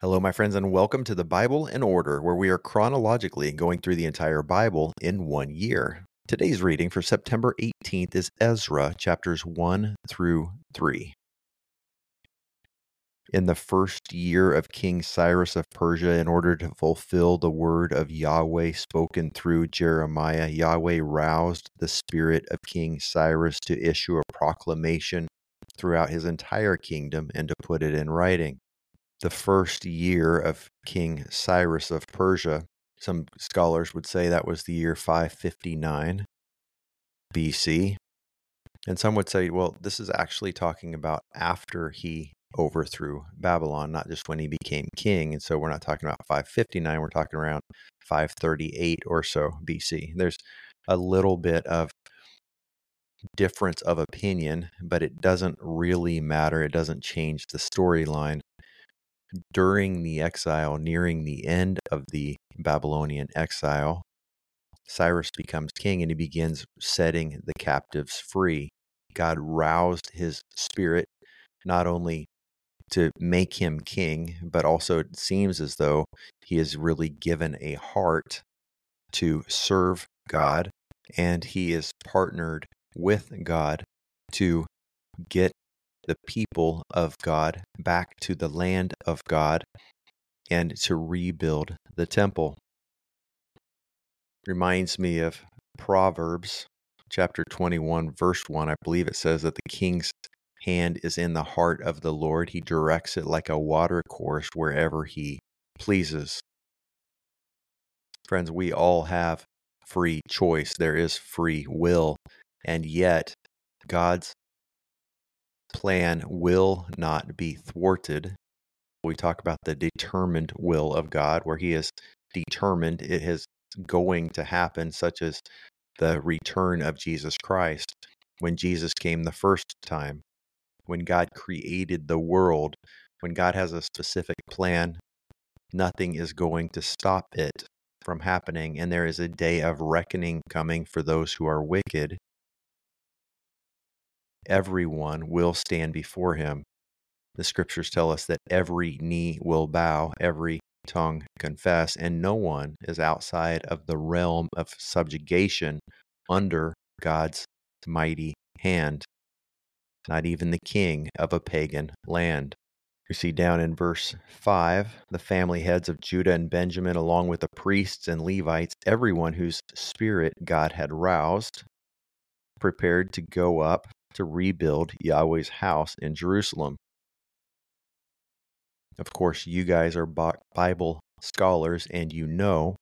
Hello, my friends, and welcome to the Bible in Order, where we are chronologically going through the entire Bible in one year. Today's reading for September 18th is Ezra chapters 1 through 3. In the first year of King Cyrus of Persia, in order to fulfill the word of Yahweh spoken through Jeremiah, Yahweh roused the spirit of King Cyrus to issue a proclamation throughout his entire kingdom and to put it in writing the first year of King Cyrus of Persia. Some scholars would say that was the year 559 BC. And some would say, well, this is actually talking about after he overthrew Babylon, not just when he became king. And so we're not talking about 559, we're talking around 538 or so BC. There's a little bit of difference of opinion, but it doesn't really matter. It doesn't change the storyline during the exile, nearing the end of the Babylonian exile, Cyrus becomes king and he begins setting the captives free. God roused his spirit not only to make him king, but also it seems as though he is really given a heart to serve God and he is partnered with God to get the people of God back to the land of God and to rebuild the temple. Reminds me of Proverbs chapter 21, verse 1. I believe it says that the king's hand is in the heart of the Lord. He directs it like a water course wherever he pleases. Friends, we all have free choice, there is free will, and yet God's plan will not be thwarted. We talk about the determined will of God, where He is determined it is going to happen, such as the return of Jesus Christ. When Jesus came the first time, when God created the world, when God has a specific plan, nothing is going to stop it from happening. And there is a day of reckoning coming for those who are wicked everyone will stand before him. The scriptures tell us that every knee will bow, every tongue confess, and no one is outside of the realm of subjugation under God's mighty hand, not even the king of a pagan land. You see down in verse 5 the family heads of Judah and Benjamin, along with the priests and Levites, everyone whose spirit God had roused, prepared to go up to rebuild Yahweh's house in Jerusalem. Of course, you guys are Bible scholars and you know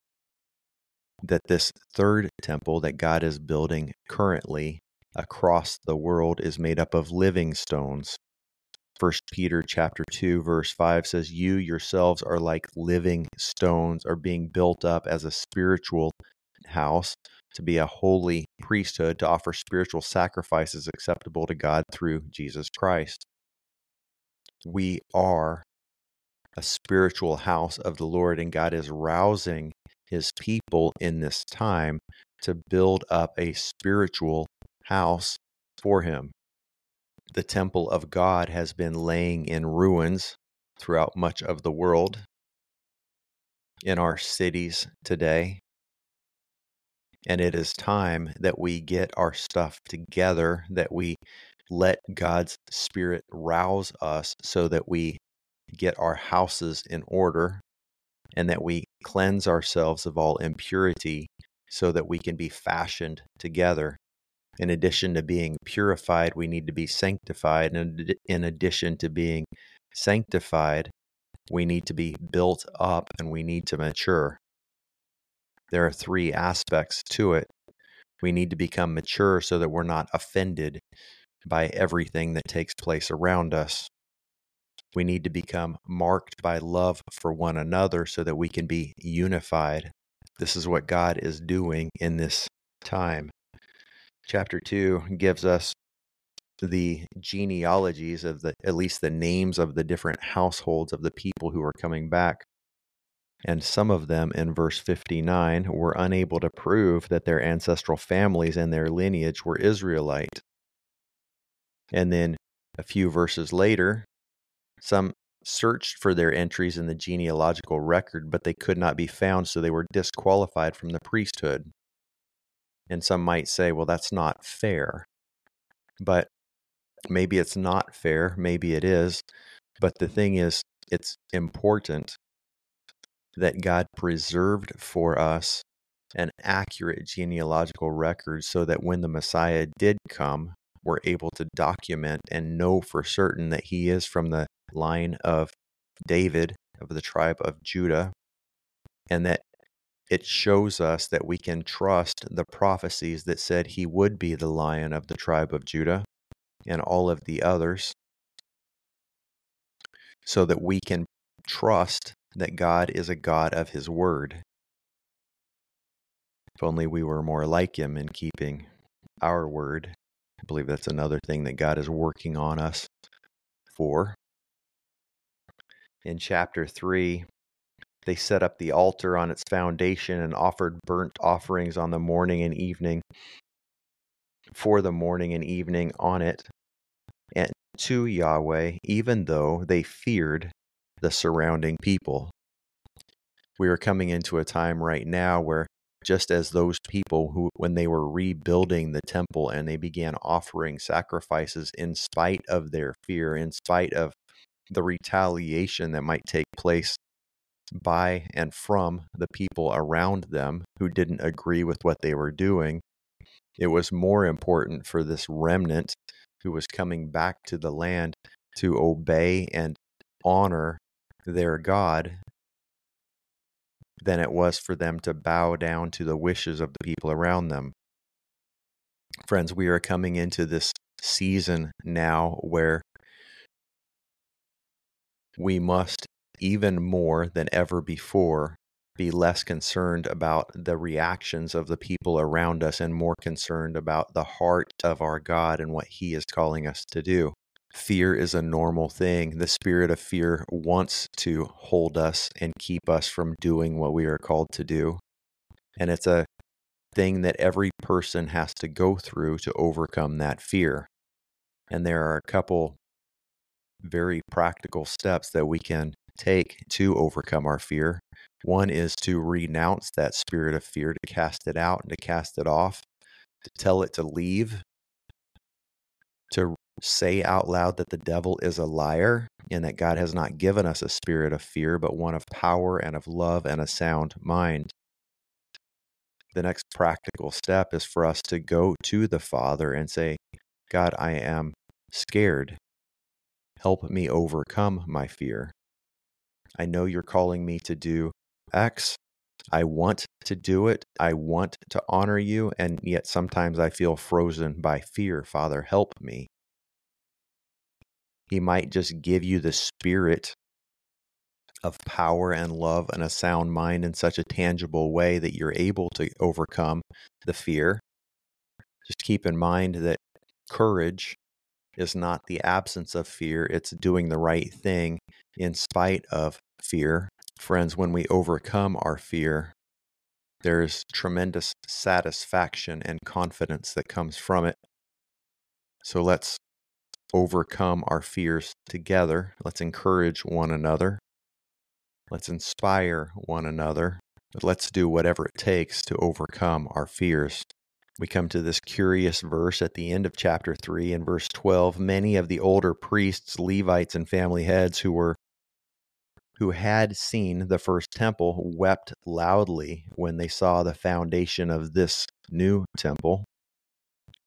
that this third temple that God is building currently across the world is made up of living stones. First Peter chapter 2 verse 5 says you yourselves are like living stones are being built up as a spiritual house to be a holy priesthood, to offer spiritual sacrifices acceptable to God through Jesus Christ. We are a spiritual house of the Lord, and God is rousing his people in this time to build up a spiritual house for him. The temple of God has been laying in ruins throughout much of the world. In our cities today, and it is time that we get our stuff together, that we let God's Spirit rouse us so that we get our houses in order and that we cleanse ourselves of all impurity so that we can be fashioned together. In addition to being purified, we need to be sanctified. And in addition to being sanctified, we need to be built up and we need to mature there are three aspects to it. We need to become mature so that we're not offended by everything that takes place around us. We need to become marked by love for one another so that we can be unified. This is what God is doing in this time. Chapter 2 gives us the genealogies of the at least the names of the different households of the people who are coming back and some of them in verse 59 were unable to prove that their ancestral families and their lineage were Israelite. And then a few verses later, some searched for their entries in the genealogical record, but they could not be found, so they were disqualified from the priesthood. And some might say, well, that's not fair. But maybe it's not fair, maybe it is. But the thing is, it's important that God preserved for us an accurate genealogical record so that when the Messiah did come, we're able to document and know for certain that he is from the line of David, of the tribe of Judah, and that it shows us that we can trust the prophecies that said he would be the lion of the tribe of Judah and all of the others, so that we can trust that God is a God of his word. If only we were more like him in keeping our word. I believe that's another thing that God is working on us for. In chapter 3, they set up the altar on its foundation and offered burnt offerings on the morning and evening for the morning and evening on it and to Yahweh, even though they feared the surrounding people. We are coming into a time right now where just as those people who when they were rebuilding the temple and they began offering sacrifices in spite of their fear in spite of the retaliation that might take place by and from the people around them who didn't agree with what they were doing it was more important for this remnant who was coming back to the land to obey and honor their God than it was for them to bow down to the wishes of the people around them. Friends, we are coming into this season now where we must, even more than ever before, be less concerned about the reactions of the people around us and more concerned about the heart of our God and what He is calling us to do. Fear is a normal thing. The spirit of fear wants to hold us and keep us from doing what we are called to do. And it's a thing that every person has to go through to overcome that fear. And there are a couple very practical steps that we can take to overcome our fear. One is to renounce that spirit of fear, to cast it out and to cast it off, to tell it to leave, to say out loud that the devil is a liar and that God has not given us a spirit of fear, but one of power and of love and a sound mind. The next practical step is for us to go to the Father and say, God, I am scared. Help me overcome my fear. I know you're calling me to do X. I want to do it. I want to honor you. And yet sometimes I feel frozen by fear. Father, help me. He might just give you the spirit of power and love and a sound mind in such a tangible way that you're able to overcome the fear. Just keep in mind that courage is not the absence of fear, it's doing the right thing in spite of fear. Friends, when we overcome our fear, there's tremendous satisfaction and confidence that comes from it. So let's overcome our fears together. Let's encourage one another. Let's inspire one another. Let's do whatever it takes to overcome our fears. We come to this curious verse at the end of chapter 3 in verse 12. Many of the older priests, Levites, and family heads who were who had seen the first temple wept loudly when they saw the foundation of this new temple,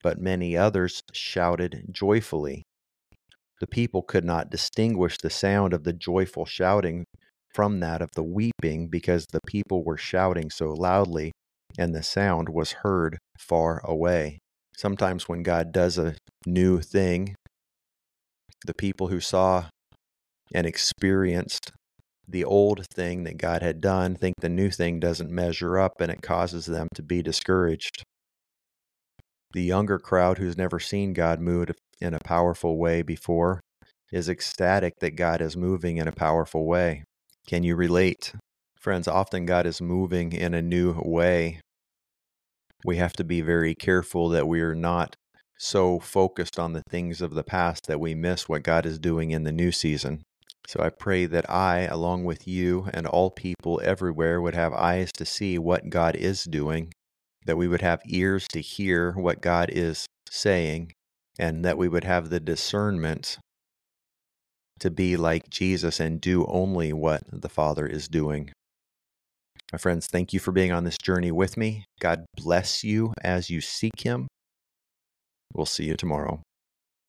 but many others shouted joyfully. The people could not distinguish the sound of the joyful shouting from that of the weeping because the people were shouting so loudly and the sound was heard far away. Sometimes when God does a new thing, the people who saw and experienced the old thing that God had done think the new thing doesn't measure up and it causes them to be discouraged. The younger crowd who's never seen God move in a powerful way before is ecstatic that God is moving in a powerful way. Can you relate? Friends, often God is moving in a new way. We have to be very careful that we are not so focused on the things of the past that we miss what God is doing in the new season. So I pray that I, along with you and all people everywhere, would have eyes to see what God is doing, that we would have ears to hear what God is saying, and that we would have the discernment to be like Jesus and do only what the Father is doing. My friends, thank you for being on this journey with me. God bless you as you seek Him. We'll see you tomorrow.